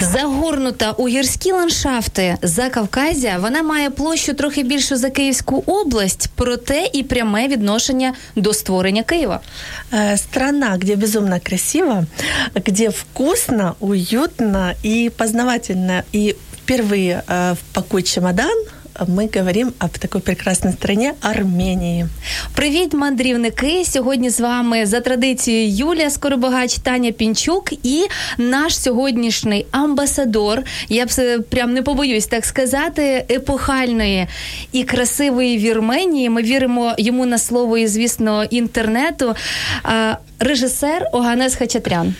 Загорнута у гірські ландшафти Закавказя, вона має площу трохи більшу за Київську область, проте і пряме відношення до створення Києва. Э, Страна, где безумно красиво, где вкусно, уютно и познавательно. И впервые э, в «Пакуй чемодан» мы говорим об такой прекрасной стране Армении. Привіт, мандрівники! Сьогодні з вами за традицією Юлія Скоробогач, Таня Пінчук і наш сьогоднішній амбасадор. Я б прям не побоюсь так сказати, епохальної і красивої Вірменії. Ми віримо йому на слово і звісно інтернету. Режисер Оганес Хачатрян.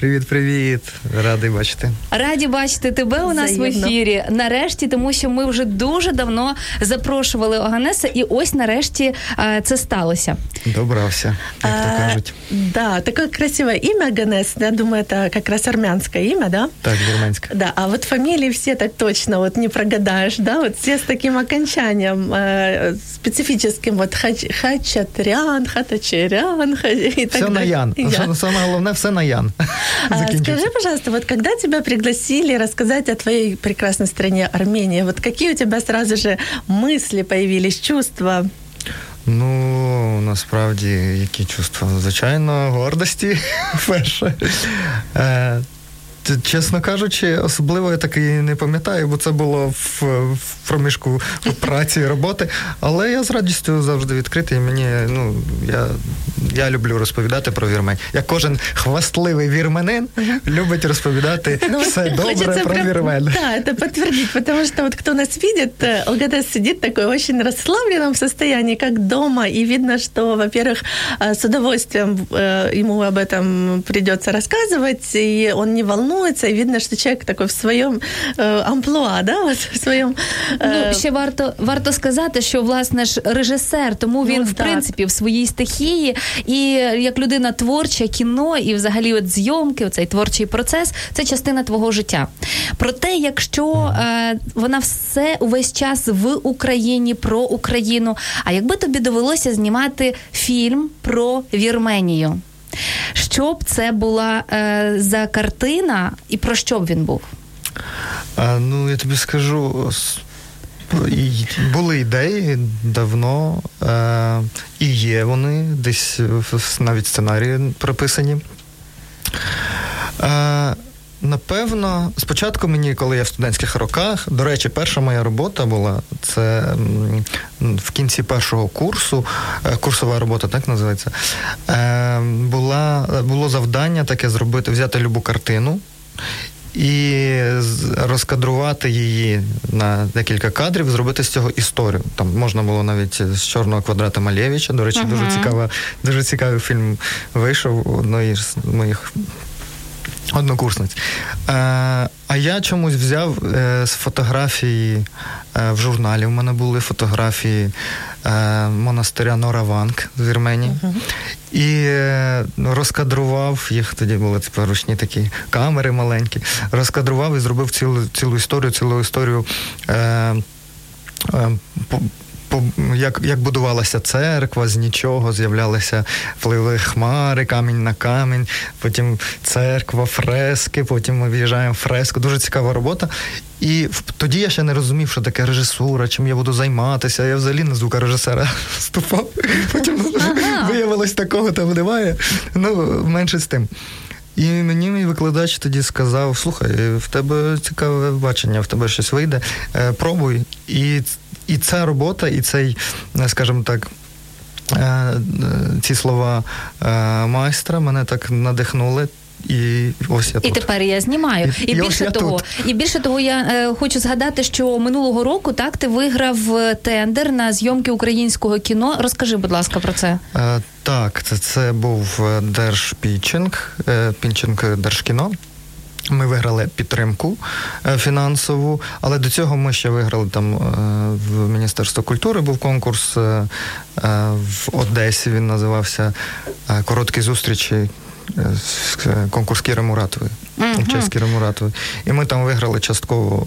Привіт, привіт! Радий бачити. Раді бачити тебе у нас в ефірі. Нарешті, тому що ми вже дуже давно запрошували Оганеса, і ось нарешті е, це сталося. Добрався, як то кажуть. Да, такое красивое имя Ганес. Я думаю, это как раз армянское имя, да? Так, вірменська. Да, а вот фамилии все так точно вот не прогадаешь, да, вот все с таким окончанием э, специфическим, вот хач, хачатрян, хатачерян, ха- и так Все на. Ян. Я. Саме- Саме головне, все на Ян. Скажи, пожалуйста, вот когда тебя пригласили рассказать о твоей прекрасной стране Армения, вот какие у тебя сразу же мысли появились, чувства? Ну, насправді, які чувства? Звичайно, гордості перше. Е, т- Чесно кажучи, особливо я таки не пам'ятаю, бо це було в, в проміжку праці і роботи. Але я з радістю завжди відкритий. І мені, ну, я, я люблю розповідати про вірмен. Як кожен хвастливий вірменин любить розповідати Ну, вот все добре хочется про прям, вірмен. Да, это подтвердить, потому что вот кто нас видит, э, ЛГД сидит такой очень расслабленном состоянии, как дома, и видно, что, во-первых, э, с удовольствием э, ему об этом придется рассказывать, и он не волнуется, и видно, что человек такой в своем э, амплуа, да, вот в своем... э, Ну ще варто варто сказати, що власне ж режисер, тому він Ну, в так. принципі в своїй стихії, і як людина творча, кіно, і взагалі от зйомки, цей творчий процес це частина твого життя. Проте, якщо е, вона все увесь час в Україні про Україну, а якби тобі довелося знімати фільм про Вірменію, що б це була е, за картина, і про що б він був? А, ну, я тобі скажу, були ідеї давно, е, і є вони, десь навіть сценарії прописані. Е, Напевно, спочатку мені, коли я в студентських роках, до речі, перша моя робота була це в кінці першого курсу, е, курсова робота, так називається. Е, Була, було завдання таке зробити, взяти любу картину і розкадрувати її на декілька кадрів, зробити з цього історію. Там можна було навіть з чорного квадрата Малєвича. До речі, дуже цікава, дуже цікавий фільм вийшов одної з моїх однокурсниць. Е, а я чомусь взяв е, з фотографії е, в журналі. У мене були фотографії е, монастиря Нораванг з Вірменії. І е, ну, розкадрував їх, тоді були типу, ручні такі камери маленькі. Розкадрував і зробив цілу, цілу історію, цілу історію. Як, як будувалася церква, з нічого з'являлися пливли хмари, камінь на камінь, потім церква, фрески, потім ми в'їжджаємо в фреску. Дуже цікава робота. І тоді я ще не розумів, що таке режисура, чим я буду займатися. Я взагалі на звукорежисера вступав. Потім виявилось, такого там немає. Ну, менше з тим. І мені мій викладач тоді сказав: слухай, в тебе цікаве бачення, в тебе щось вийде, е, пробуй. І, і ця робота, і цей, е, скажімо так. е, е, Ці слова майстра мене так надихнули і ось я тут. І тепер я знімаю. І, І- і більше того, тут. і більше того, я е, хочу згадати, що минулого року так ти виграв тендер на зйомки українського кіно. Розкажи, будь ласка, про це. Е, так, це, це був Держпітчинг, е, Пінчинг Держкіно. Ми виграли підтримку е, фінансову, але до цього ми ще виграли там е, в Міністерство культури був конкурс е, в Одесі. Він називався Короткі зустрічі. з- Конкурс Кіри Муратової, Мгм. честь Кіри Муратової. І ми там виграли частково,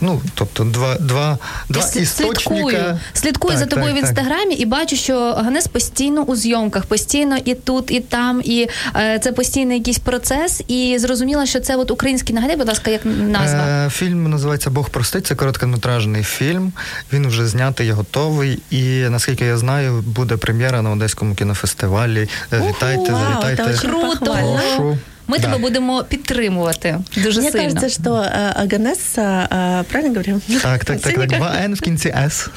ну, тобто, два, два, два слідкую, істочника. слідкую Так, за тобою так, в так. інстаграмі і бачу, що Ганес постійно у зйомках, постійно і тут, і там, і е, це постійний якийсь процес. І зрозуміла, що це от український нагадай, будь ласка, як назва. Е, фільм називається Бог простить. Це короткометражний фільм. Він вже знятий готовий. І наскільки я знаю, буде прем'єра на Одеському кінофестивалі. Е, Вітайте, вау, завітайте. Круто. Прошу. Ми Да. тебе будемо підтримувати дуже Мне сильно. кажется, что э, Аганесса, э, правильно говорю? Так, так, так, так. Два Н в кінці С.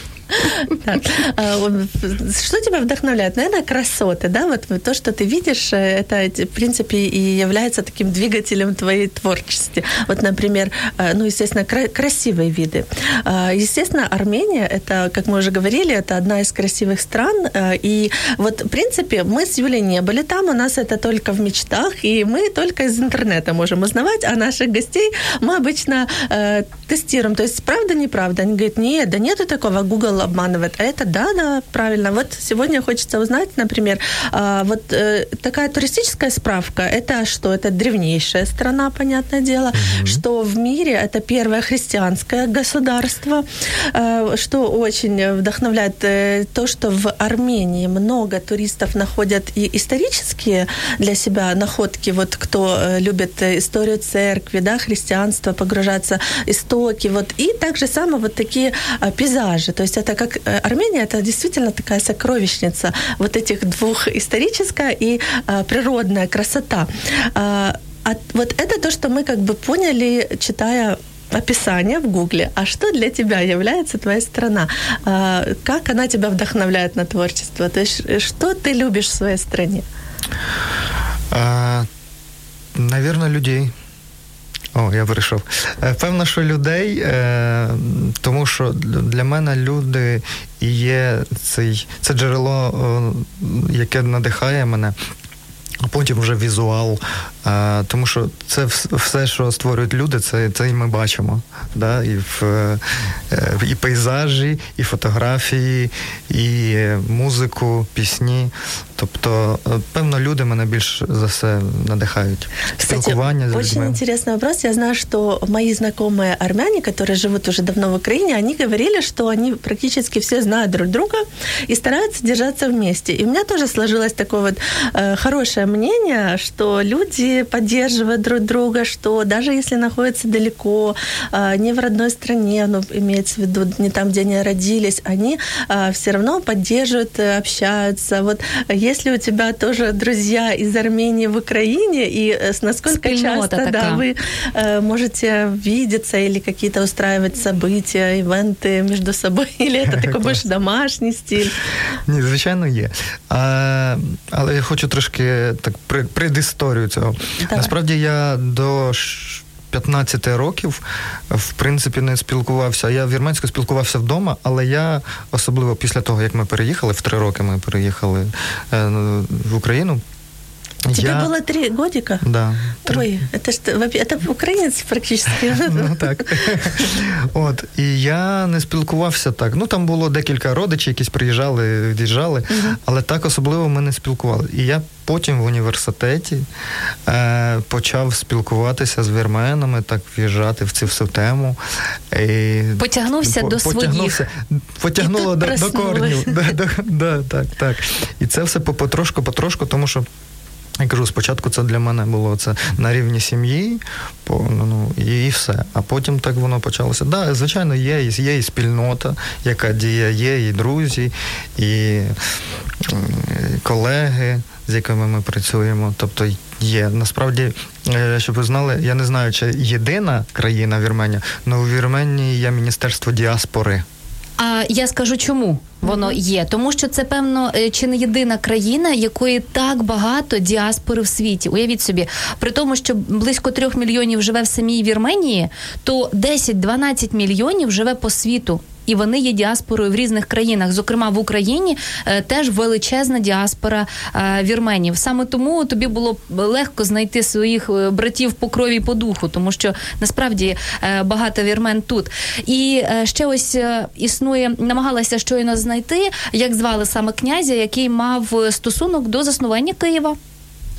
А, Что тебя вдохновляет? Наверное, красоты, да? Вот то, что ты видишь, э, это, в принципе, и является таким двигателем твоей творчести. Вот, например, э, ну, естественно, кра- красивые виды. А, Естественно, Армения, это, как мы уже говорили, это одна из красивых стран. э, И вот, в принципе, мы с Юлей не были там, у нас это только в мечтах, и мы только из интернета можем узнавать, а наших гостей мы обычно тестируем. То есть, правда, неправда? Они говорят, нет, да нету такого, Google обманывает. А это да, да, правильно. Вот сегодня хочется узнать, например, а, вот э, такая туристическая справка, это что? Это древнейшая страна, понятное дело, что в мире это первое христианское государство, э, что очень вдохновляет э, то, что в Армении много туристов находят и исторические для себя находки, вот кто э, любит историю церкви, да, христианство, погружаться, истоки, вот, и также само вот такие а, пейзажи, то есть это как э, Армения, это действительно такая сокровищница вот этих двух, историческая и а, природная красота. А, а вот это то, что мы как бы поняли, читая описание в Гугле. А что для тебя является твоя страна? А, Как она тебя вдохновляет на творчество? То есть э, что ты любишь в своей стране? Е, Навірно, людей. О, я прийшов. Е, Певно, що людей, е, тому що для мене люди є цей, це джерело, е, яке надихає мене. А потім вже візуал. А, тому що це все, що створюють люди, це, це і ми бачимо. Да? І, в, і пейзажі, і фотографії, і музику, пісні. Тобто, певно, люди мене більш за все. Кстати, Спілкування з очень интересный вопрос. Я знаю, что мои знакомые армяне, которые живут уже давно в Украине, они говорили, что они практически все знают друг друга и стараются держаться вместе. И у меня тоже сложилось такое вот э, хорошее мнение, что люди поддерживают друг друга, что даже если находятся далеко, э, не в родной стране, ну, имеется в виду не там, где они родились, они э, все равно поддерживают, э, общаются. Вот э, если у тебя тоже друзья из Армении в Украине, и э, с- насколько Спільнота часто да, така. вы э, можете видеться или какие-то устраивать события, ивенты между собой, или это такой Клас. больше домашний стиль? Ні, звичайно, є. А, але я хочу трошки так при, предісторію цього. Давай. Насправді я до ш- 15 років, в принципі, не спілкувався. Я вірменську спілкувався вдома, але я особливо після того, як ми переїхали, в три роки ми переїхали е, в Україну. Тебе я... было три годика? Да. Три- Ой, это что, вопе- это украинец практически. Ну так. От. І я не спілкувався так. Ну там було декілька родичів, якісь приїжджали, від'їжджали, але так особливо ми не спілкували. І я потім в університеті е, почав спілкуватися з вірменами, так в'їжджати в цю всю тему. І Потягнувся до потягнувся, Потягнуло І тут до, до корнів. проснулось. Да, да, да, так, так. І це все по- потрошку, потрошку, тому що. Я кажу, спочатку це для мене було це на рівні сім'ї, по, ну, і, все. А потім так воно почалося. Да, звичайно, є, є і спільнота, яка діє, є і друзі, і колеги, з якими ми працюємо. Тобто є. Насправді, е, щоб ви знали, я не знаю, чи єдина країна Вірменія, але у Вірменії є Міністерство діаспори. А я скажу чому воно є, тому що це певно е, чи не єдина країна, якої так багато діаспори в світі. Уявіть собі, при тому, що близько трьох мільйонів живе в самій Вірменії, то 10-12 мільйонів живе по світу. І вони є діаспорою в різних країнах. Зокрема, в Україні е, теж величезна діаспора е, вірменів. Саме тому тобі було легко знайти своїх е, братів по крові по духу, тому що насправді багато вірмен тут. І ще ось існує, намагалася щойно знайти, як звали саме князя, який мав стосунок до заснування Києва.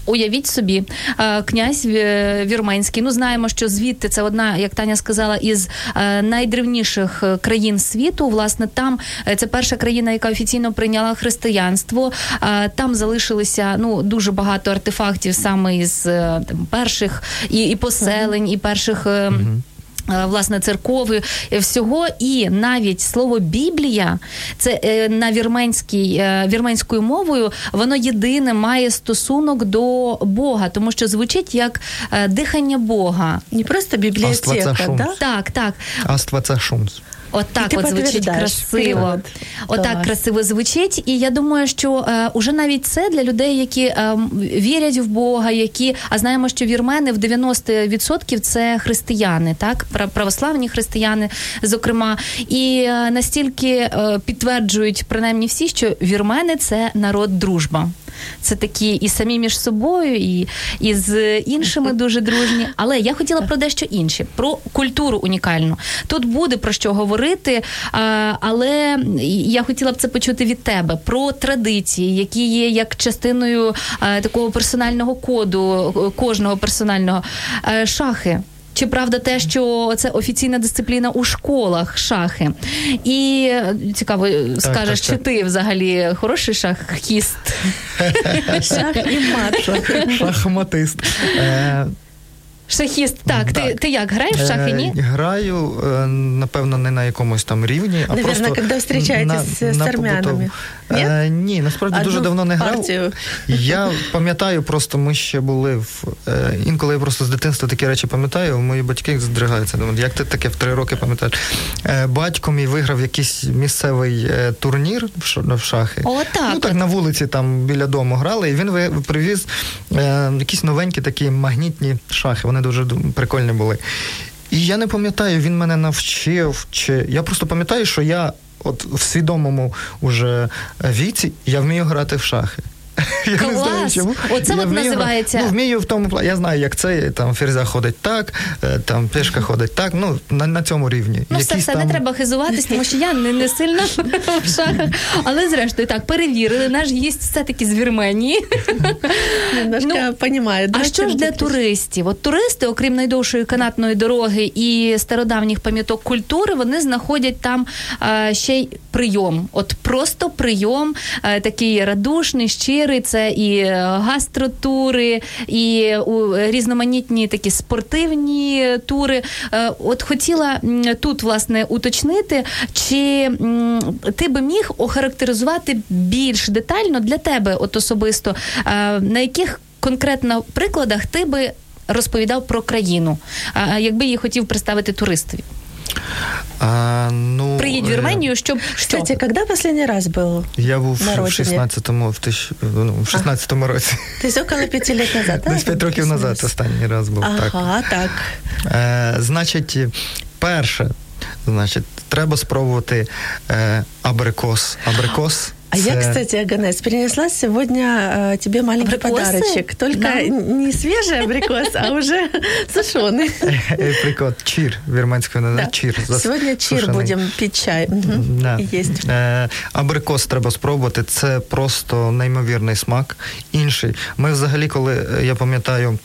Уявіть собі, е, князь Ві- вірменський. Ну знаємо, що звідти це одна, як Таня сказала, із е, найдревніших е, країн світу. Власне, там це перша країна, яка офіційно прийняла християнство. Там залишилися ну дуже багато артефактів саме із там, перших і, і поселень, і перших. е, Власне, церкови е, всього, і навіть слово Біблія, це е, на вірменській е, вірменською мовою, воно єдине має стосунок до Бога, тому що звучить як е, дихання Бога. Не просто шум. да? Так, так. Аства це шумс. От так от звучить красиво. Отак Клас. красиво звучить. І я думаю, що е, уже навіть це для людей, які е, вірять в Бога, які а знаємо, що вірмени в 90% це християни, так пра- православні християни, зокрема, і е, настільки е, підтверджують принаймні всі, що вірмени це народ дружба. Це такі і самі між собою, і, і з іншими дуже дружні. Але я хотіла про дещо інше, про культуру унікальну. Тут буде про що говорити, але я хотіла б це почути від тебе про традиції, які є як частиною такого персонального коду, е, кожного персонального Е, шахи. Чи правда те, що це офіційна дисципліна у школах шахи? І цікаво, цікаво, скажеш, так, чи так. ти взагалі хороший шахіст? Шах і мат. Шахматист. Е, Шахіст, так. Ти, Так. ти як граєш в шахи? Ні? Е, Граю, е, напевно, не на якомусь там рівні, а Наверно, просто когда встречаетесь с армянами. побутовому. Ні? Е, ні, насправді дуже давно не грав. партію. Я пам'ятаю, просто ми ще були в е, інколи я просто з дитинства такі речі пам'ятаю. Мої батьки здригаються. Думають, як ти таке в три роки пам'ятаєш? Е, батько мій виграв якийсь місцевий е, турнір в шахи. О, так. Ну так на вулиці там біля дому грали, і він привіз е, якісь новенькі такі магнітні шахи. Вони дуже прикольні були. І я не пам'ятаю, він мене навчив. Чи я просто пам'ятаю, що я от в свідомому уже віці я вмію грати в шахи. Я не знаю, чому. Оце Я от вмію називається- Ну, вмію в тому плані. Я знаю, як це там ферзя ходить так, е, там пішка ходить так. Ну на, на цьому рівні. Ну, все, все, там... не треба хизуватись, тому що я не, не сильно в шахах. Але зрештою, так, перевірили, наш гість все-таки з Вірменії. Немножко Ну, понимает. А що ж для туристів? От туристи, окрім найдовшої канатної дороги і стародавніх пам'яток культури, вони знаходять там е, ще й прийом. От просто прийом е, такий радушний, щирий. Це і е, гастротури, і у, різноманітні такі спортивні тури. Е, от хотіла тут власне уточнити, чи ти би міг охарактеризувати більш детально для тебе, от особисто, е, на яких конкретно прикладах ти би розповідав про країну, якби її хотів представити туристові. А, ну, Приїдь в Вірменію, щоб Кстати, когда последний раз был? Я був на в родині? 16-му, в, тисяч, ну, в 16-му році. Ти есть около пяти лет назад, так? Десь 5 років назад останній раз був. Так. Ага, так. Е, значить, перше, значить, треба спробувати е, абрикос. Абрикос. А я, це- кстати, Аганес, принесла сегодня э, тебе маленький Абрикосы? подарочек. Только Да. не свежий абрикос, а уже сушеный. Apricot, чір, вірменською Да. називають чір. зас- Сегодня чир сушений. будем пить чай. Мгм. Да. Есть. Е, абрикос треба спробувати. Це просто неймовірний смак. Інший. Ми взагалі, коли е, я пам'ятаю.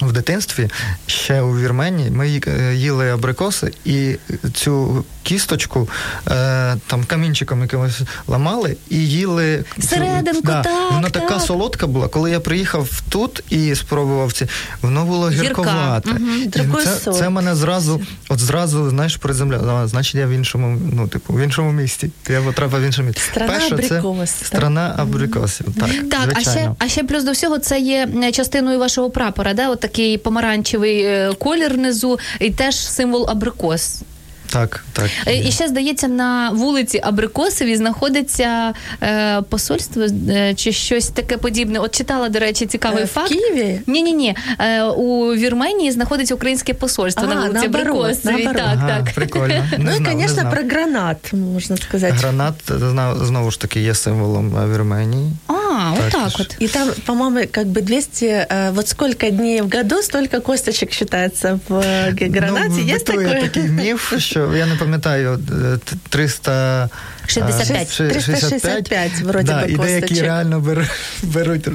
В дитинстві ще у Вірменії ми е, їли абрикоси і цю кісточку е, там камінчиком якимось ламали і їли Серединку, так, Вона така солодка була. Коли я приїхав тут і спробував ці, воно було гірковате. Другой це, це мене зразу, от зразу, знаєш, приземляло. Значить, я в іншому, ну, типу, в іншому місті. Я потрапив в інше місце. Страна Перше, абрикос, Це так? страна абрикосів. Так, Так, а ще, а ще плюс до всього це є е, частиною вашого прапора, да? От такий помаранчевий е, колір внизу, і теж символ абрикос. Так, так. Е, І ще здається, на вулиці Абрикосові знаходиться е, посольство е, чи щось таке подібне. От читала, до речі, цікавий Е, в факт. Києві? Ні, ні, ні. Е, у Вірменії знаходиться українське посольство А, на вулиці наоборот, Абрикосові. наоборот. Так, Ага, так. Прикольно. Не ну и, знав, не конечно, знав. про гранат, можно сказать. Гранат зна- знову ж таки є символом е, Вірменії. А, Так, отак ж. от. И там, по-моему, как бы 200, э, вот сколько дней в году, столько косточек считается в э, г- гранате. Ну, Есть битує такое? такий міф, що я не пам'ятаю, е, т- 300... 65. е, 365 вроді да, би і деякі реально беруть, беруть,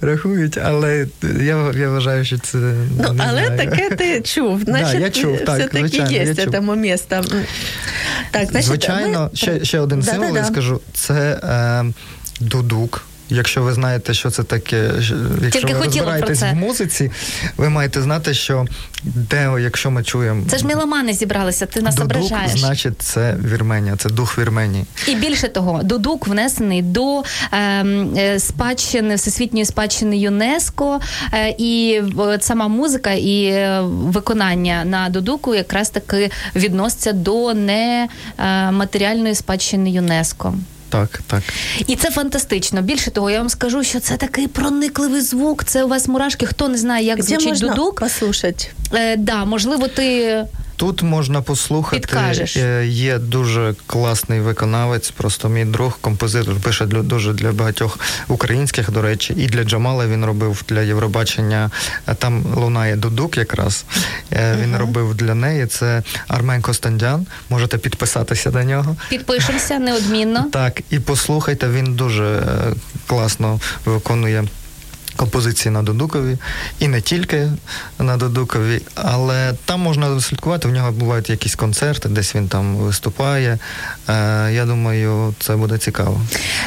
рахують, але я, я вважаю, що це Ну, не але знаю. таке ти чув. Значить, я чув, так, все-таки звичайно, є чув. тому місто. Так, значить, Звичайно, ми- ще, ще один символ я скажу. Це е, дудук. Якщо ви знаєте, що це таке, що- якщо Тільки ви про розбираєтесь це. в музиці, ви маєте знати, що де, якщо ми чуємо Це ж міломани зібралися, ти нас дудук, ображаєш. значить це Вірменія, це дух Вірменії. І більше того, дудук внесений до ем, е, спадщини всесвітньої спадщини ЮНЕСКо, е, і е, сама музика і е, виконання на дудуку якраз таки відносяться до нематеріальної спадщини ЮНЕСКо. Так, так. І це фантастично. Більше того, я вам скажу, що це такий проникливий звук. Це у вас мурашки. Хто не знає, як Где звучить дудук? послушать? Е, да, можливо, ти Тут можна послухати. Підкажеш. Е, Є дуже класний виконавець. Просто мій друг, композитор, пише для дуже для багатьох українських, до речі, і для Джамала він робив для Євробачення. Там лунає дудук, якраз Е, він робив для неї. Це Армен Костандян. Можете підписатися до нього. підпишемося неодмінно. Так, і послухайте, він дуже е, класно виконує. Композиції на Додукові, і не тільки на Додукові, але там можна слідкувати. В нього бувають якісь концерти, десь він там виступає. Е, я думаю, це буде цікаво.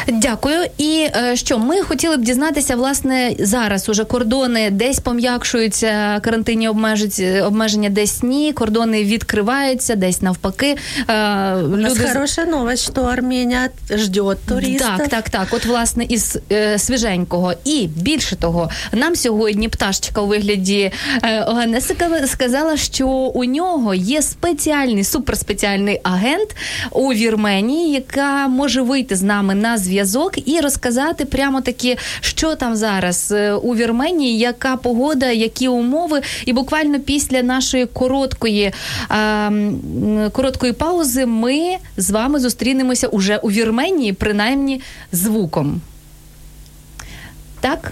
Дякую. І е, що ми хотіли б дізнатися, власне, зараз уже кордони десь пом'якшуються, карантинні обмежить- обмеження десь ні, кордони відкриваються, десь навпаки. Е, люди хорошая новость, что Армения ждет туристов. Так, так, так. От власне із е, свіженького. І більше того, нам сьогодні пташечка у вигляді е, Оганесика сказала, що у нього є спеціальний суперспеціальний агент у Вірменії, яка може вийти з нами на зв'язок і розказати прямо таки, що там зараз е, у Вірменії, яка погода, які умови. І буквально після нашої короткої, е, короткої паузи ми з вами зустрінемося уже у Вірменії, принаймні звуком. Так?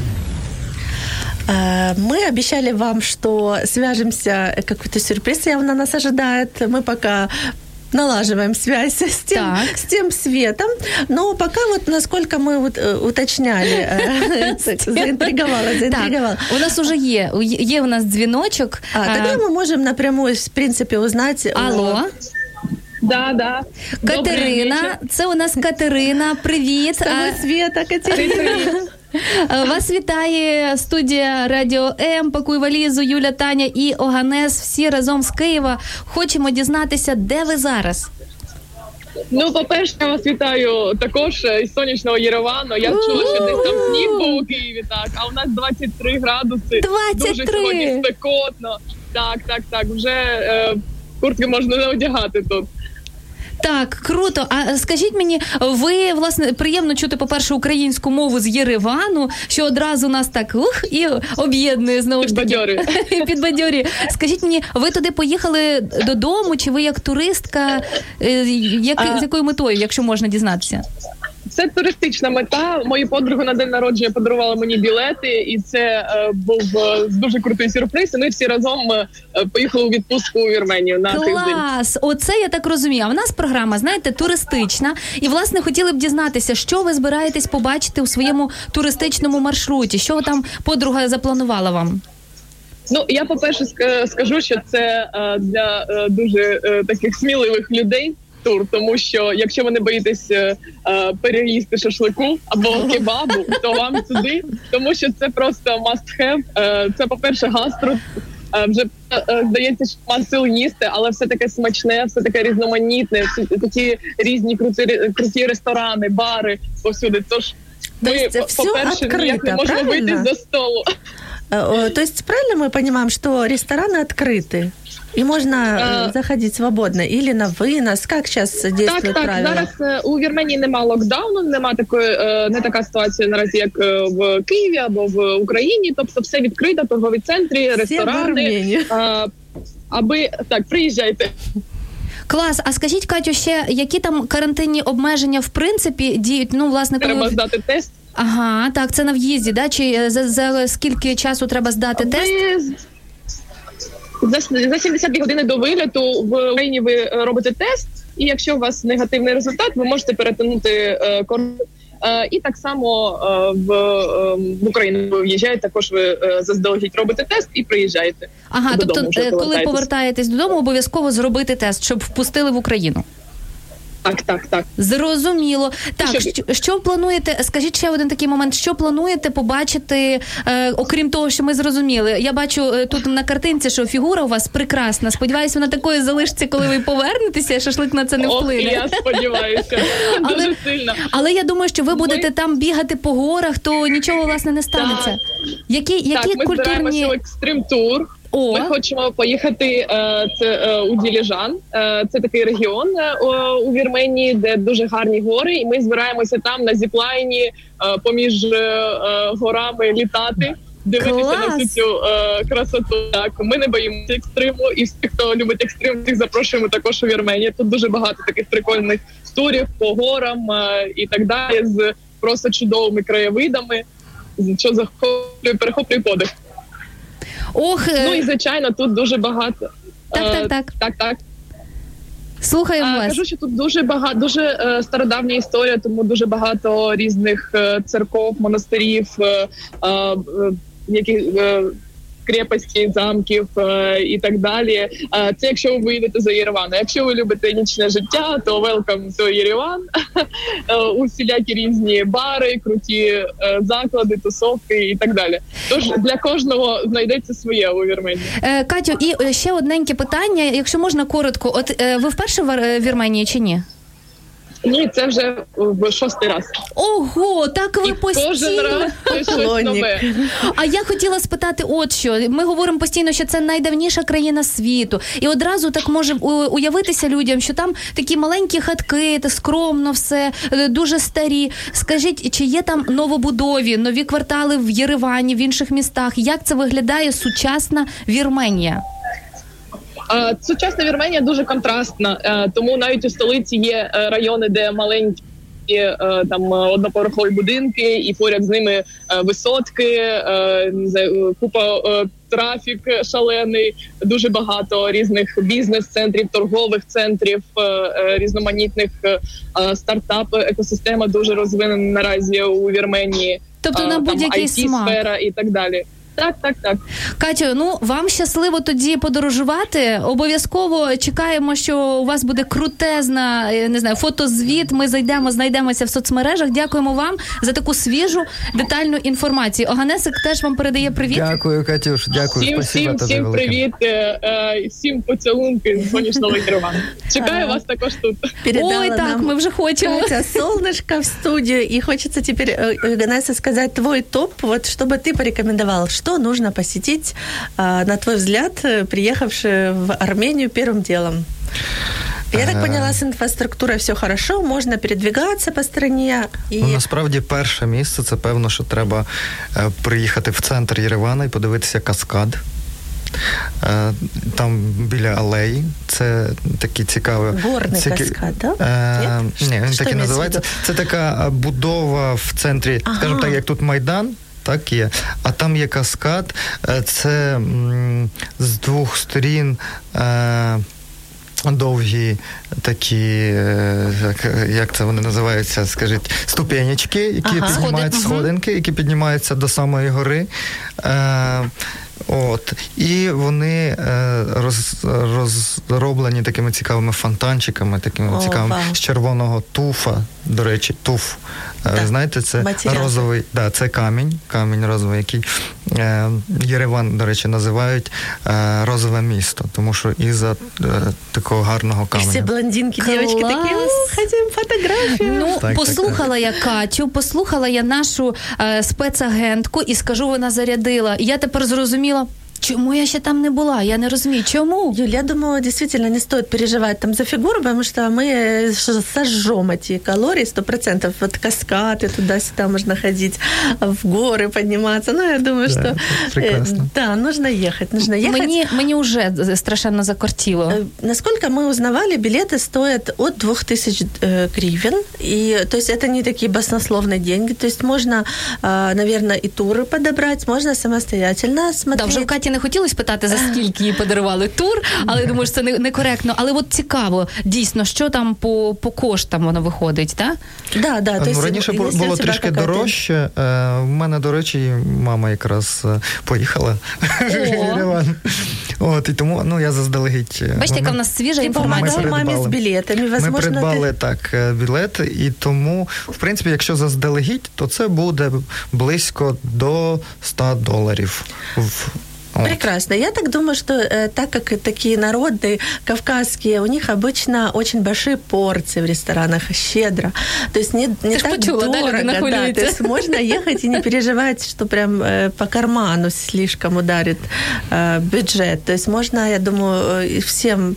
Э, Мы обещали вам, что свяжемся, э, какой-то сюрприз явно нас ожидает. Мы пока налаживаем связь с тем, Так. с тем светом. Но пока вот насколько мы вот, э, уточняли, э, так, заинтриговала, заинтриговала. Так, у нас уже є. У- Є у нас дзвіночок. А, Е, тогда мы можем напрямую, в принципе, узнать... о- Алло, Да, да. Добрый Катерина. вечер. Це у нас Катерина. Привіт. С тобой А, Света, Катерина. Е, Вас вітає студія Радіо М, Пакуй валізу, Юля, Таня і Оганес. Всі разом з Києва. Хочемо дізнатися, де ви зараз. Ну, по-перше, я вас вітаю також е, із сонячного Єревану. Я чула, що десь там сніг був у Києві, так, а у нас 23 градуси. 23? Дуже сьогодні спекотно. Так, так, так. Вже е, куртки можна не одягати тут. Так, круто. А скажіть мені, ви власне приємно чути, по-перше, українську мову з Єревану, що одразу нас так ух і об'єднує знову ж таки. Підбадьорює. Скажіть мені, ви туди поїхали додому, чи ви як туристка? Е, Як, А- з якою метою, якщо можна дізнатися? Це туристична мета. Мої подруги на день народження подарували мені білети, і це е, був е, дуже крутий сюрприз. І ми всі разом е, поїхали у відпустку у Вірменію на тиждень. Клас! Оце я так розумію. А в нас програма, знаєте, туристична. І власне хотіли б дізнатися, що ви збираєтесь побачити у своєму туристичному маршруті. Що там подруга запланувала вам? Ну я по перше скажу, що це е, для е, дуже е, таких сміливих людей. Тур, тому що якщо ви не боїтесь е, е переїсти шашлику або кебабу, то вам сюди, тому що це просто must have. Е, Це по перше, гастро. Е, вже е, здається, що має сил їсти, але все таке смачне, все таке різноманітне. Такі різні круті круті ресторани, бари повсюди. Тож ми по перше ніяк не можемо вийти за столу. Э, то есть правильно мы понимаем, что рестораны открыты? И можно а, э, заходить свободно или на вынос? Как зараз действует так, так. правила? Зараз у Вірменії нема локдауну, нема такої не така ситуація наразі, як в Києві або в Україні. Тобто, все відкрито, торгові центри, ресторани. А, аби так, приїжджайте. Клас, а скажіть, Катю, ще які там карантинні обмеження в принципі діють? Ну, власне, коли... Треба здати тест. Ага, так, це на в'їзді, да? Чи е, за, за скільки часу треба здати ви... тест? За, за 72 години до виліту в Україні ви е, робите тест, і якщо у вас негативний результат, ви можете перетинути е, кордон. Е, і так само е, в е, в Україну ви в'їжджаєте, також ви е, заздалегідь робите тест і приїжджаєте. Ага, додому, тобто, коли повертаєтесь додому, обов'язково зробити тест, щоб впустили в Україну. Так, так, так. Зрозуміло. Так, що, що плануєте? Скажіть ще один такий момент. Що плануєте побачити, е, окрім того, що ми зрозуміли? Я бачу е, тут на картинці, що фігура у вас прекрасна. Сподіваюся, вона такою залишиться, коли ви повернетеся. Шашлик на це не вплине. Я сподіваюся, але, дуже сильно. Але я думаю, що ви будете ми... там бігати по горах, то нічого власне не станеться. Так. Які які так, ми культурні екстрим тур. О. Ми хочемо поїхати е, це е, у Діліжан. Е, це такий регіон у Вірменії, де дуже гарні гори, і ми збираємося там на зіплайні поміж горами літати. Дивитися Клас. на всю цю е, красоту. Так ми не боїмося екстриму, і всіх, хто любить екстрим, всіх запрошуємо також у Вірменію. Тут дуже багато таких прикольних турів по горам е, і так далі, з просто чудовими краєвидами, що захоплює перехоплює подих. Ох, е, ну і звичайно, тут дуже багато. Так, так, так. Так, так. Слухаємо вас. Кажу, що тут дуже багато, дуже е, стародавня історія, тому дуже багато різних е, церков, монастирів, е, е, які крепості, замків е, і так далі. Е, це якщо ви вийдете за Єреван. Якщо ви любите нічне життя, то welcome to Єреван. Е, усілякі різні бари, круті заклади, тусовки і так далі. Тож для кожного знайдеться своє у Вірменії. Катю, і ще одненьке питання. Якщо можна коротко, от ви вперше в Вірменії чи ні? Ні, це вже в шостий раз. Ого, так ви І постійно. Кожен раз щось нове. А я хотіла спитати, от що ми говоримо постійно, що це найдавніша країна світу, і одразу так може уявитися людям, що там такі маленькі хатки, та скромно, все е, дуже старі. Скажіть, чи є там новобудові, нові квартали в Єревані, в інших містах? Як це виглядає сучасна Вірменія? Сучасна Вірменія дуже контрастна, е, тому навіть у столиці є е, райони, де маленькі. Е, там одноповерхові будинки, і поряд з ними висотки, купа трафік шалений, дуже багато різних бізнес-центрів, торгових центрів, різноманітних стартап екосистема дуже розвинена наразі у Вірменії. Тобто на будь-який смак. сфера і так далі. Так, так, так. Катю, ну вам щасливо тоді подорожувати. Обов'язково чекаємо, що у вас буде крутезна, не знаю, фотозвіт. Ми зайдемо, знайдемося в соцмережах. Дякуємо вам за таку свіжу детальну інформацію. Оганесик теж вам передає привіт. Дякую, Катюш. Дякую. Всім, всім, всім привіт, е, е, всім поцілунки з сонячного Роман. Чекаю вас також тут. Ой, так, ми вже хочемо. Катя, солнышко в студію, і хочеться тепер Оганеса сказати твой топ, вот, щоб ти порекомендував, что нужно посетить, на твой взгляд, приехавши в Армению первым делом? Я так поняла, з інфраструктурою все хорошо, можна передвигатися по страні. І... Ну, насправді, перше місце це певно, що треба е, приїхати в центр Єревана і подивитися каскад. Е, там біля алеї. Це такі цікаві. Горний ціка... каскад, так? Е, ні, він так і називається. Це така будова в центрі, ага. скажімо так, як тут Майдан. Так є. А там є каскад, е, це з двох сторін. Е, Довгі такі, е, як як це вони називаються, скажіть, ступенечки, які ага. піднімають сходинки, які піднімаються до самої гори. Е, От. І вони е, роз, розроблені такими цікавими фонтанчиками, такими О, цікавими вау. з червоного туфа. До речі, туф. Да. Знаєте, це Матеріал. розовий, да, це камінь, камінь розовий, який е, Єреван, до речі, називають е, розове місто, тому що із-за е, такого гарного каменя. І всі блондинки, дівчатки такі, хочемо фотографію. Ну, так, послухала так, я Катю, послухала я нашу е, спецагентку і скажу, вона зарядила. І я тепер зрозуміла. Чому я ще там не була? Я не розумію. Чому? Юль, я думаю, действительно не стоит переживать там за фигуру, потому что мы сожжем эти калории сто процентов. Вот каскады туда-сюда можно ходить, в горы подниматься. Ну, я думаю, да, что... Прекрасно. Да, нужно ехать, нужно ехать. Мені, мені уже страшенно закортіло. Насколько мы узнавали, билеты стоят от 2000 гривен. И, то есть это не такие баснословные деньги. То есть можно, наверное, и туры подобрать, можно самостоятельно смотреть. Да, вже в Каті не хотілося питати, за скільки їй подарували тур, але думаю, що це некоректно. Але от цікаво, дійсно, що там по по коштам воно виходить, так? Да, да, ну, раніше було трішки дорожче. У е, мене, до речі, мама якраз е, поїхала От, і тому ну, я заздалегідь. Е, Бачите, яка в нас свіжа інформація. мамі з білетами. Ми придбали так білет, і тому, в принципі, якщо заздалегідь, то це буде близько до 100 доларів. Прекрасно. Я так думаю, что э, так как такие народы кавказские, у них обычно очень большие порции в ресторанах, щедро. То есть не, не так почула, дорого. Да, да, то есть можно ехать и не переживать, что прям э, по карману слишком ударит э, бюджет. То есть можно, я думаю, э, всем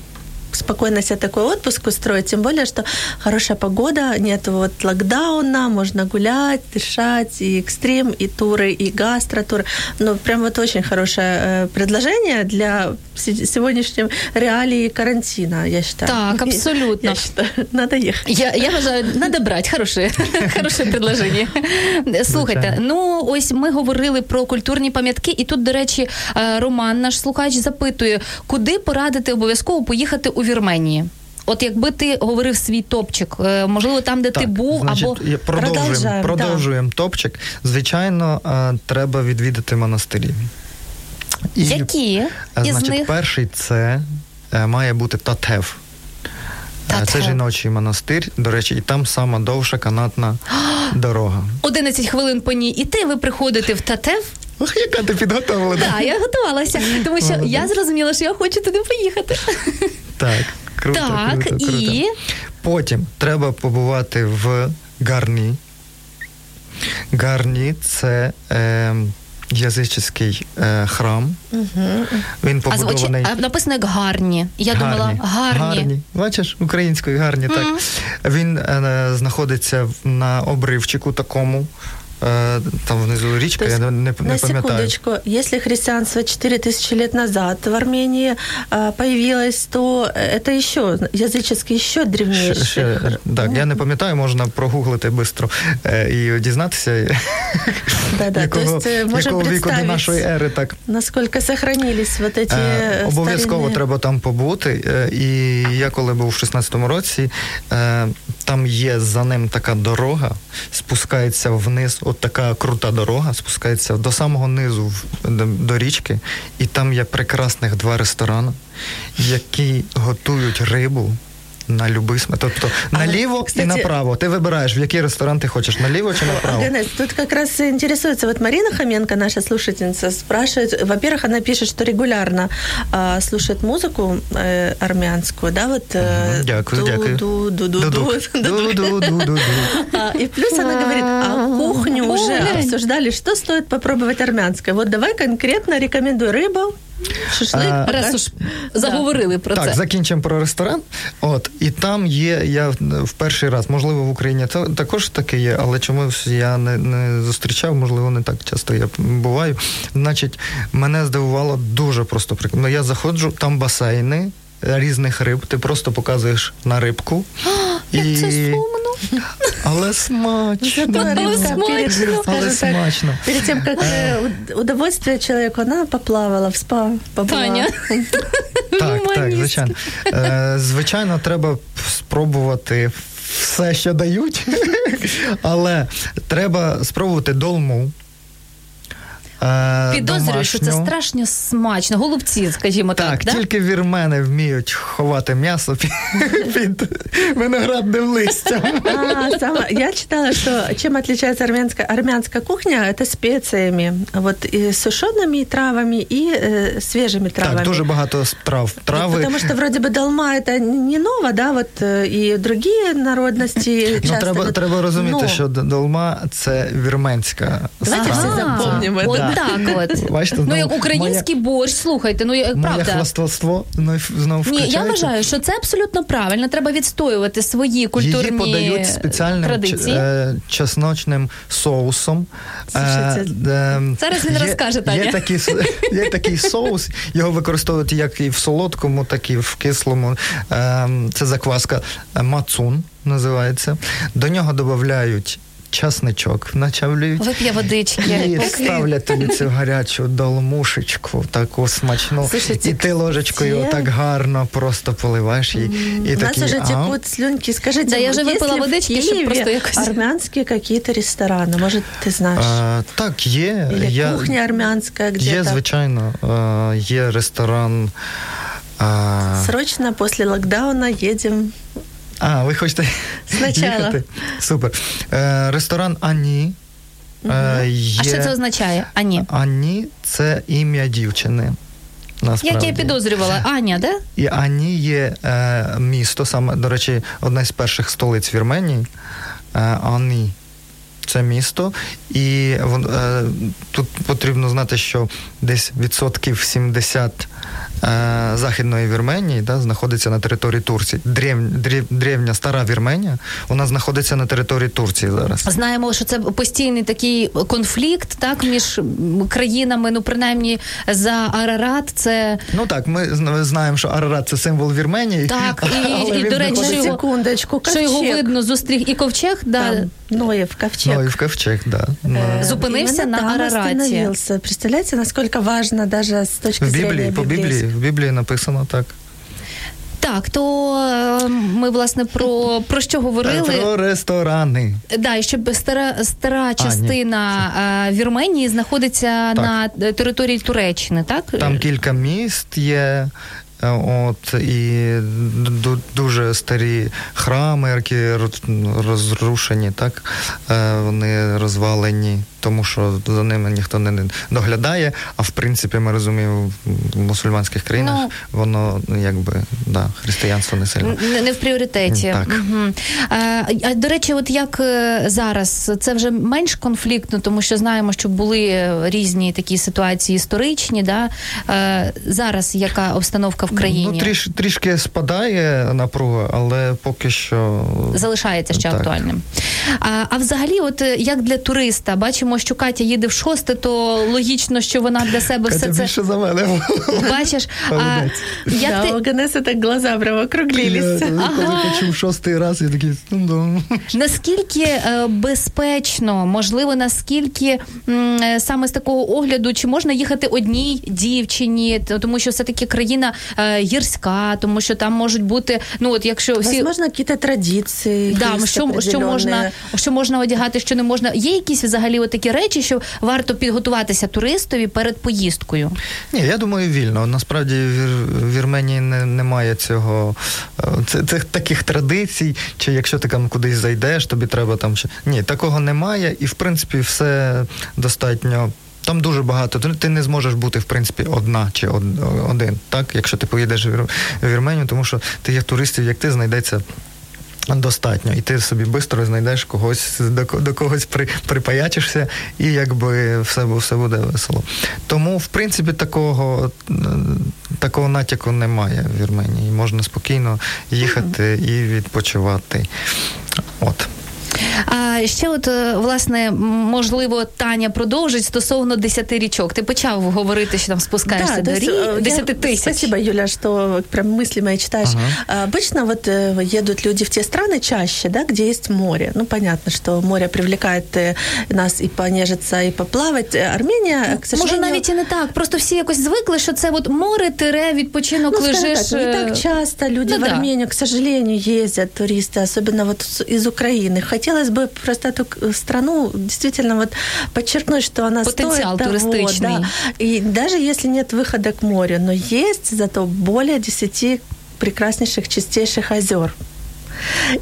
спокойно себе такой отпуск устроить, тем более, что хорошая погода, нет вот локдауна, можно гулять, дышать, и экстрим, и туры, и гастротуры. Ну, прям вот очень хорошее э, предложение для сегодняшнем реалии карантина, я считаю. Так, абсолютно. Я считаю, надо ехать. Я, я вважаю, надо брати, хороше, хороше предложення. Слухайте, ну ось ми говорили про культурні пам'ятки, і тут, до речі, е, Роман, наш слухач, запитує, куди порадити обов'язково поїхати у Вірменії? От якби ти говорив свій топчик, е, можливо, там, де так, ти був, значить, або продовжуємо продовжуємо да. топчик. Звичайно, е, треба відвідати монастирі. І, Які? Е, значить, них? перший це має бути Татев. Татев. Це жіночий монастир, до речі, і там сама довша канатна дорога. 11 хвилин по ній. І ти ви приходите в Татев. Ох, яка ти підготовлена. Так, я готувалася, тому що я зрозуміла, що я хочу туди поїхати. Так, круто. Так, круто, круто. і потім треба побувати в Гарні. Гарні це. Е, Язичний е, храм. Угу. Він побудований... А, написано як гарні. Я гарні. думала, гарні. гарні. Бачиш, українською гарні, так. Він е, знаходиться на обривчику такому. Э, там внизу речка, я не, не, не на секундочку, если христианство 4000 лет назад в Армении а, появилось, то это еще языческий, еще древнейший. Ще, ще, так, я не пам'ятаю, можна прогуглити швидко і дізнатися, да, да, якого, якого віку до нашої ери. так. Наскільки сохранились вот эти е, Обов'язково старинні... треба там побути. І я коли був в 16-му році, там є за ним така дорога, спускається вниз от така крута дорога, спускається до самого низу до, річки, і там є прекрасних два ресторани, які готують рибу на любий смак. Тобто Але, наліво кстати, і направо. Ти вибираєш, в який ресторан ты хочешь, наліво чи направо. Денис, тут как раз интересуется, вот Марина Хоменко, наша слушательница, спрашивает, во-первых, она пишет, что регулярно а, слушает музыку э, армянскую, да, вот... Э, дякую, ду, дякую. Ду, ду, ду, ду, ду, ду, И плюс она говорит, а кухню уже обсуждали, что стоит попробовать армянское. Вот давай конкретно рекомендуй рыбу, Шашлик, а, раз уж заговорили про так, це. Так, закінчимо про ресторан. От, І там є, я в перший раз, можливо, в Україні це також таке є, але чомусь я не не зустрічав, можливо, не так часто я буваю. Значить, мене здивувало дуже просто прикольно. Я заходжу, там басейни різних риб, ти просто показуєш на рибку. Як і... це сумно. Але смачно. Але смачно. Але смачно. Перед тем, как удовольствие человеку, вона поплавала в спа. Таня. Так, так, звичайно. Е, звичайно, треба спробувати все, що дають, але треба спробувати долму. Е, Підозрюю, що це страшно смачно. Голубці, скажімо так. Так, да? тільки вірмени вміють ховати м'ясо під, під виноградним листям. А, сама, я читала, что чем отличается армянская, армянская кухня, это специями, вот и сушеными травами и э, свежими травами. Так, дуже багато трав. Трави. Потому что вроде бы долма это не ново, да, вот э, и другие народности Ну, часто. треба, вот, треба розуміти, но що долма це вірменська Давайте страва. всі запомнимо от це. так от. Бачите, ну, як український борщ, слухайте, ну як Моє правда. хвастовство знов, знов Ні, я вважаю, що це абсолютно правильно. Треба відстоювати свої культурні Її подають спеціальним традиції. ч- е, чесночним соусом. Слушайте, е, Зараз він є- розкаже, Таня. Є такий, є такий соус, його використовують як і в солодкому, так і в кислому. Е, Це закваска е, мацун називається. До нього додають часничок, начавлюють. Вип'є водички. І поки- ставлять тобі цю гарячу долмушечку, таку смачну. Слушайте, і ти ложечкою це- так гарно просто поливаєш її. І У нас такий, уже «Ам». текут слюнки. Скажите, Да, я вот уже есть выпила ли в водички, чтоб Киеве просто якось- армянские какие-то рестораны? Может, ты знаешь? А, так, є. Или я, кухня армянская где-то? Є, звичайно, е, є ресторан. А, Срочно после локдауна едем. а ви хочете Спочатку. їхати? Супер. Е, ресторан Ані. Е, є... А що це означає? А ні. Ані це ім'я дівчини. Насправді. Як я підозрювала, Аня, да? І Ані є е, місто, саме, до речі, одна з перших столиць Вірменії. Е, Ані. Це місто, і е, тут потрібно знати, що десь відсотків 70 е, західної Вірменії да, знаходиться на території Турції. Древ, древ, древня стара Вірменія, вона знаходиться на території Турції зараз. Знаємо, що це постійний такий конфлікт, так, між країнами, ну принаймні за Арарат. Це Ну так, ми зна- знаємо, що Арарат це символ Вірменії. Так, і- але і, до речі, його- Секундочку, що його видно зустріг і ковчег, да, Там, Ноев, ковчег. Ну, Ковчег, да. Ну, Э, Зупинився именно на Арараті. остановился. Представляете, насколько важно даже с точки В зрения Біблії, по Біблії, в Біблії написано так. Так, то е, ми власне про, про що говорили? Про ресторани. Да, і щоб стара стара частина е, Вірменії знаходиться на території Туреччини, так? Там кілька міст є. Е, От і дуже старі храми, які розрушені, так е, вони розвалені, тому що за ними ніхто не доглядає. А в принципі, ми розуміємо, в мусульманських країнах Ну, воно ну, якби да, християнство не сильно. Не, не в пріоритеті. Так. Угу. А, до речі, от як е, зараз це вже менш конфліктно, тому що знаємо, що були різні такі ситуації історичні. Да? Е, зараз яка обстановка в країні? Ну, тріш, трішки спадає напруга, але поки що Залишається ще Так. актуальним. А, а взагалі, от е, як для туриста, бачимо, що Катя їде в шосте, то логічно, що вона для себе Катя все це більше за мене. бачиш. А, як Да, ти, у Ганеса так глаза прям округлились. Я, Коли почув шостий раз, я такий, ну да. Наскільки е, безпечно, можливо, наскільки м, е, саме з такого огляду, чи можна їхати одній дівчині, тому що все таки країна е, гірська, тому що там можуть бути, ну от якщо всі Возможно, какие-то традиции. да, що, що можна, що можна одягати, що не можна. Є якісь взагалі от такі речі, що варто підготуватися туристові перед поїздкою? Ні, я думаю, вільно. Насправді в Вір- Вірменії не, немає цього е, це, цих таких традицій, чи якщо ти там кудись зайдеш, тобі треба там ще. Ні, такого немає, і в принципі все достатньо. Там дуже багато. Ти- Ти не зможеш бути, в принципі, одна чи один, так, якщо ти поїдеш в Вірменію, тому що тих туристів, як ти, знайдеться. Достатньо, і ти собі швидко знайдеш когось до, до когось при, припаячишся, і якби все, все буде весело. Тому, в принципі, такого, такого натяку немає в Вірменії. Можна спокійно їхати і відпочивати. От. А ще, от е, власне, м, можливо, Таня продовжить стосовно 10 річок. Ти почав говорити, що там спускаєшся то до есть, рі... э, 10 я- тисяч. Спасибо, Юля, что прям мысли мои читаешь. А, Обычно вот э, едут люди в те страны чаще, да, где есть море. Ну, понятно, что море привлекает э, нас и понежиться, и поплавать. Э, Армения, к Може, сожалению... навіть і не так. Просто всі якось звикли, що це от море, тире, відпочинок, Ну, скажем лежиш. так, не е, так часто люди ну в да. Армению, к сожалению, ездят туристы, особенно вот с- из Украины. Хотелось хотелось бы просто эту страну действительно вот подчеркнуть, что она Потенциал стоит того, туристичный. Да. И даже если нет выхода к морю, но есть зато более 10 прекраснейших, чистейших озер.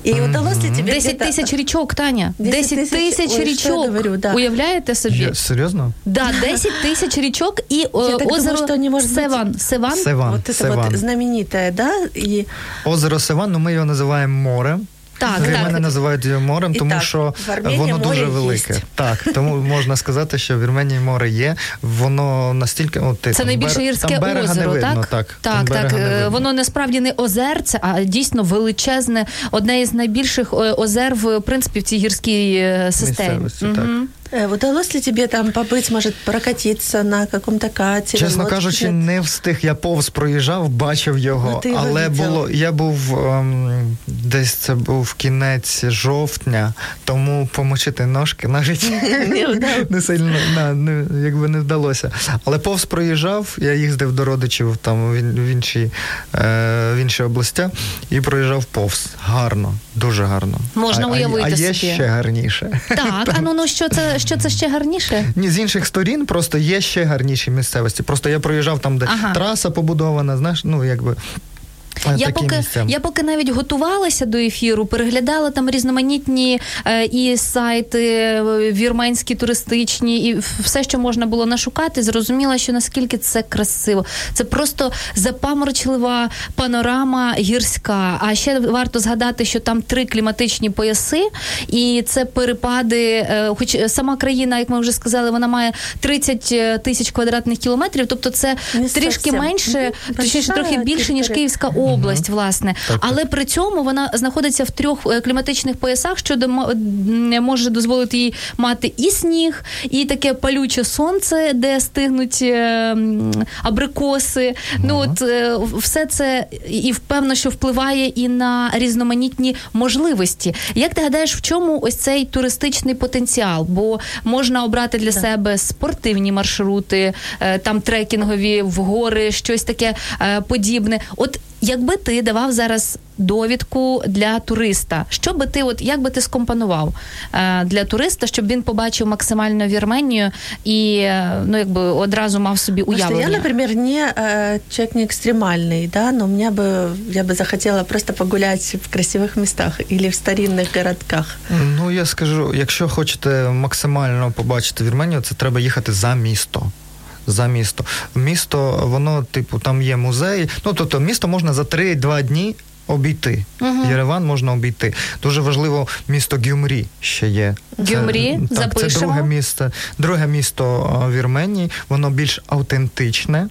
І mm-hmm. удалось ли тебе 10 тисяч річок, Таня. 10 тисяч річок. Говорю, да. Уявляєте собі? Я, серйозно? Да, 10 тисяч річок і Я озеро думаю, что не может Севан. Севан? Севан. Вот это Севан. вот знаменитое, да? И... Озеро Севан, ну ми його називаємо море. Так, Для так. мене називають морем, тому так, що воно дуже дуже є. велике. Так, тому можна сказати, що в Вірменії море є. Воно настільки от, ти, Це там, найбільше бер- гірське там озеро, не видно, так? так, так, так. не Е. Воно насправді не озерце, а дійсно величезне, одне із найбільших е, озер в принципі в цій гірській е, системі. Місцевості, так. Э, Удалось ли тебе там побыть, может, прокатиться на каком-то катере? Чесно кажучи, не встиг. Я повз проїжджав, бачив його, Ну, його але видів. було я був ем, десь це був кінець жовтня, тому помочити ножки навіть Не сильно якби не вдалося. Але повз проїжджав, я їздив до родичів там в, інші е, в інші областя і проїжджав повз. Гарно, дуже гарно. Можна уявити а, є ще гарніше. Так, а ну ну що це що це ще гарніше? Ні, з інших сторін просто є ще гарніші місцевості. Просто я проїжджав там, де Ага. траса побудована, знаєш, ну якби. Е, Я поки, місця. я поки навіть готувалася до ефіру, переглядала там різноманітні е, і сайти е, вірменські, туристичні, і все, що можна було нашукати, зрозуміла, що наскільки це красиво. Це просто запаморочлива панорама гірська. А ще варто згадати, що там три кліматичні пояси, і це перепади. е, Хоч сама країна, як ми вже сказали, вона має 30 тисяч квадратних кілометрів, тобто це Не трішки менше, точніше, трохи більше ніж. Київська область, власне. Так, так. Але при цьому вона знаходиться в трьох е, кліматичних поясах, що може дозволити їй мати і сніг, і таке палюче сонце, де стигнуть е, абрикоси. Ну от е, все це і впевнено, що впливає і на різноманітні можливості. Як ти гадаєш, в чому ось цей туристичний потенціал? Бо можна обрати для себе спортивні маршрути, там трекінгові в гори, щось таке подібне. От якби ти давав зараз довідку для туриста, що би ти, от як би ти скомпонував е, для туриста, щоб він побачив максимально Вірменію і е, ну якби одразу мав собі Потому что уявлення? я, например, не э, человек не экстремальный, да, но меня бы, я бы захотела просто погулять в красивых местах или в старинных городках. Ну я скажу, якщо хочете максимально побачити Вірменію, це треба їхати за місто. За місто. Місто, воно, типу, там є музей. Ну, тобто, місто можна за 3-2 дні обійти. Мгм. Єреван можна обійти. Дуже важливо місто Гюмрі ще є. Це- Гюмрі, так, це друге місто, друге місто е, Вірменії, воно більш автентичне.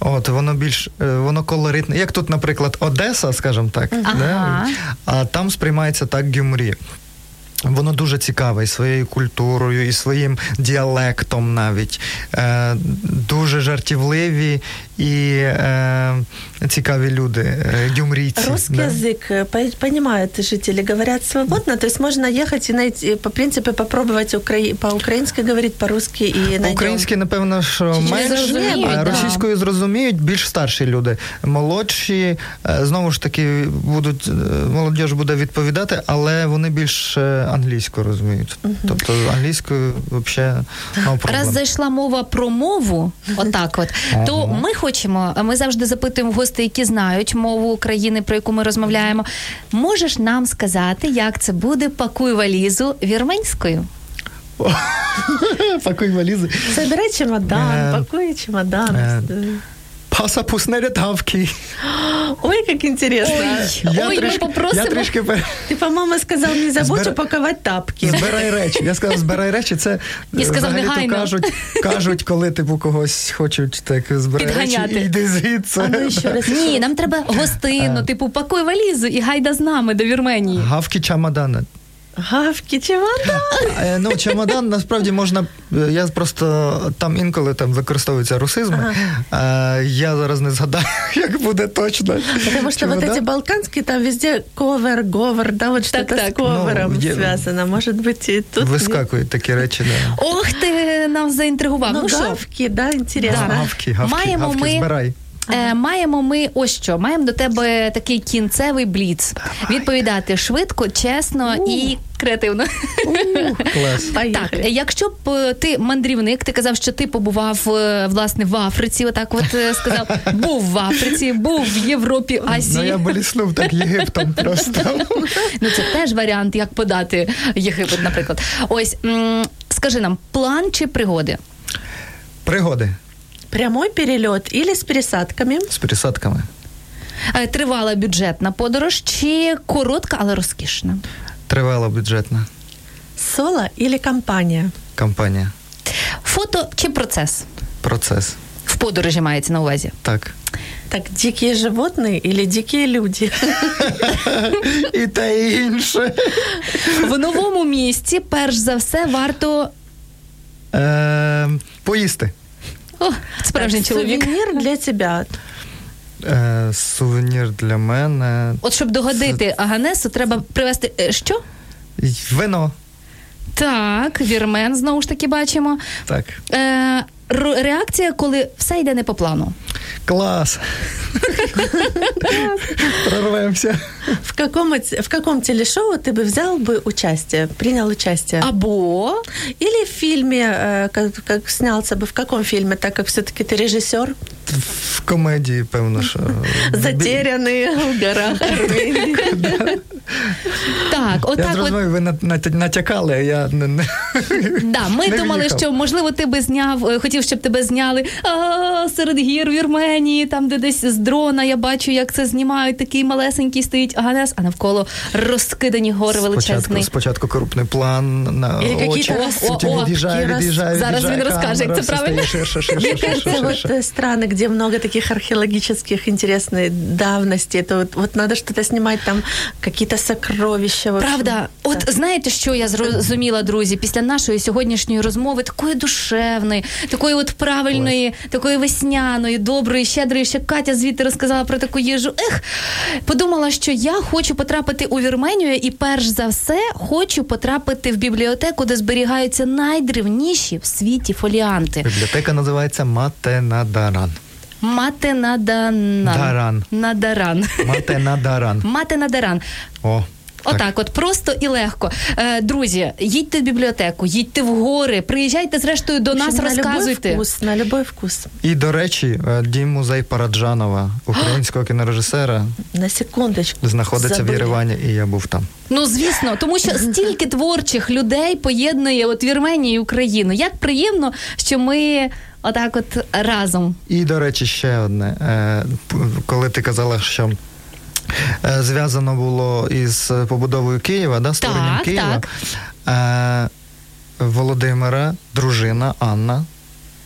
От воно більш е, воно колоритне. Як тут, наприклад, Одеса, скажімо так, Ага. да? а там сприймається так Гюмрі. Воно дуже цікаве і своєю культурою, і своїм діалектом навіть. Е, дуже жартівливі і е, цікаві люди, е, гюмрійці. Русский да. язык по- понимают жители, говорят свободно, то есть можно ехать и найти, по принципе, попробовать укра... по-украински говорить, по-русски и найдем. Українські, напевно, що менше, а да. російською зрозуміють більш старші люди. Молодші, е, знову ж таки, будуть е, молодіж буде відповідати, але вони більш е, англійською розуміють. Тобто англійською взагалі no. Раз зайшла мова про мову, отак, от то ми хочемо. Ми завжди запитуємо гостей, які знають мову країни, про яку ми розмовляємо. Можеш нам сказати, як це буде пакуй валізу вірменською? Пакуй валізи. Собирай чемодан, Э, пакуй чемодан. Паса пусне тавки. Ой, как интересно. Ой, ми я попросимо. трішки пер- Ты, по-моему, сказал, не забудь Збира- упаковать тапки. Збирай речі. Я сказав, збирай речі. Це І сказав взагалі-то негайно. кажуть, кажуть, коли типу когось хочуть так збирай Підганяти. речі, йди звідси. А ну ще раз. Ні, нам треба гостину, типу, пакуй валізу і гайда з нами до Вірменії. Гавки чамадана. Гавки, чемодан. Е, Ну, чемодан насправді можна. е, Я просто там інколи там використовуються русизми. Е, Я зараз не згадаю, як буде точно. Потому что вот эти балканские, там везде ковер, говор, да, вот Так, так. с ковером Ну, е- связано. Может быть, тут... Вискакують такі речі. Да. Ох, ти нам заінтригував. Ну, Ну гавки, да, интересно. Да. Гавки, гавки, Маємо гавки ми- збирай. Е, Маємо ми ось що. Маємо до тебе такий кінцевий бліц. Відповідати швидко, чесно і креативно. Клас. Так, якщо б е, ти мандрівник, ти казав, що ти побував е, власне в Африці, отак от сказав, був в Африці, був в Європі, Ну, Азії. я боліснув так Єгиптом просто. Ну, це теж варіант, як подати Єгипет, наприклад. Ось скажи нам, план чи пригоди? Пригоди Прямой перелет или с пересадками? з пересадками. Е, Тривала бюджетна подорож чи коротка, але розкішна? Тривала бюджетна Соло или компания? кампанія. Фото чи процес? Процес. В подорожі мається на увазі. Так. Так, дикие животные или дикие люди? І те і інше. В новому місці, перш за все, варто. Е, поїсти. Справжній чоловік. Сувенір для тебе. Е, сувенір для мене. От щоб догодити Аганесу, треба привезти е, що? Вино. Так, вірмен знову ж таки бачимо. Так. Е, реакція, коли все йде не по плану. Клас. Прорвемося. В каком, эти- в каком телешоу ты бы взял бы участие, принял участие? Або Или в фильме, э, как, как снялся бы, в каком фильме, так как все-таки ты режиссер? В комедії, певно, що. Затерянные в горах так, Я зрозумів, ви нат- нат- натякали, а я не. Да, ми думали, що можливо ти би зняв, е, хотів, щоб тебе зняли серед гір в Вірменії, там, де десь з дрона. Я бачу, як це знімають. Такий малесенький стоїть Аганес, а навколо розкидані гори величезний. спочатку крупний план на очі, потім о, о, від'їжджає, від'їжджає, Зараз він розкаже, як це правильно. стає ширше, ширше, Мне ширше, кажется, ширше. вот э, страны, где много таких археологических интересной давности, это вот, вот надо что-то снимать там, какие-то сокровища. в общем. Правда, от Да. знаєте, що я зрозуміла, друзі, після нашої сьогоднішньої розмови, такої душевної, такої от правильної, такої весняної, доброї, щедрої, ще Катя звідти розказала про таку їжу. Ех, подумала, що я хочу потрапити у Вірменію і перш за все хочу потрапити в бібліотеку, де зберігаються найдревніші в світі фоліанти. Бібліотека називається Матенадаран. Мати надан. Даран. Надаран. Матенадаран. Мати надаран. О. так. Отак, от просто і легко. Е, друзі, їдьте в бібліотеку, їдьте в гори, приїжджайте зрештою до нас, на розказуйте. вкус, на любой вкус. І, до речі, е, дім музей Параджанова, українського кінорежисера, На секундочку. знаходиться в забыли. Єревані, і я був там. Ну звісно, тому що стільки творчих людей поєднує от Вірменію і Україну. Як приємно, що ми отак, от разом. І, до речі, ще одне. Е, Коли ти казала, що е, зв'язано було із побудовою Києва, да, створенням Так, Києва. так. Е, Володимира, дружина Анна,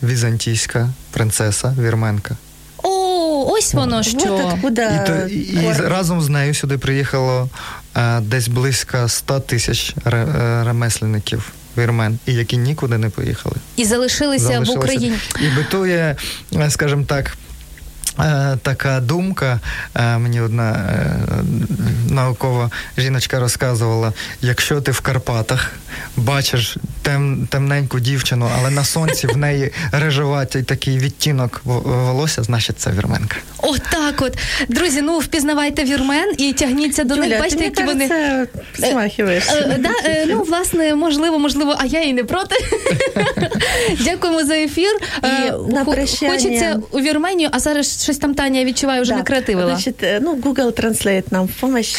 візантійська принцеса Вірменка. О, ось воно що. Вот откуда... І, то, і, і разом з нею сюди приїхало е, десь близько 100 тисяч ре- ремесленників вірмен, і які нікуди не поїхали. І залишилися в. Україні. І битує, скажімо так. Е, Така думка, е, мені одна е, наукова жіночка розказувала: якщо ти в Карпатах бачиш тем, темненьку дівчину, але на сонці в неї рижуватий такий відтінок волосся, значить це вірменка. Отак от. Друзі, ну впізнавайте вірмен і тягніться до них. Бачите, які вони. кажется. Е, да, е, ну, власне, можливо, можливо, а я і не проти. Дякуємо за ефір. Хочеться у Вірменію, а зараз щось там Таня я відчуваю, вже Да. не креативила. Значит, э, ну, Google Translate нам в помощь.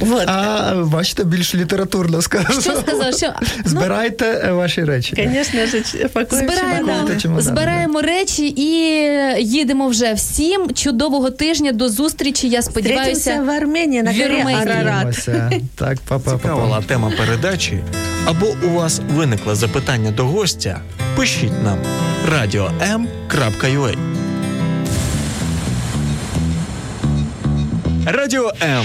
Вот. А бачите, більш літературно сказав. Що сказав? Що Збирайте е, ваші речі. Конечно же, ч- збираємо, збираємо речі і їдемо вже всім. Чудового тижня. До зустрічі. Я Встретимся сподіваюся. в Армении на горе Арарат. Так, папа, Цікава папа. тема передачі, або у вас виникло запитання до гостя, пишіть нам radio.m.ua Радіо М.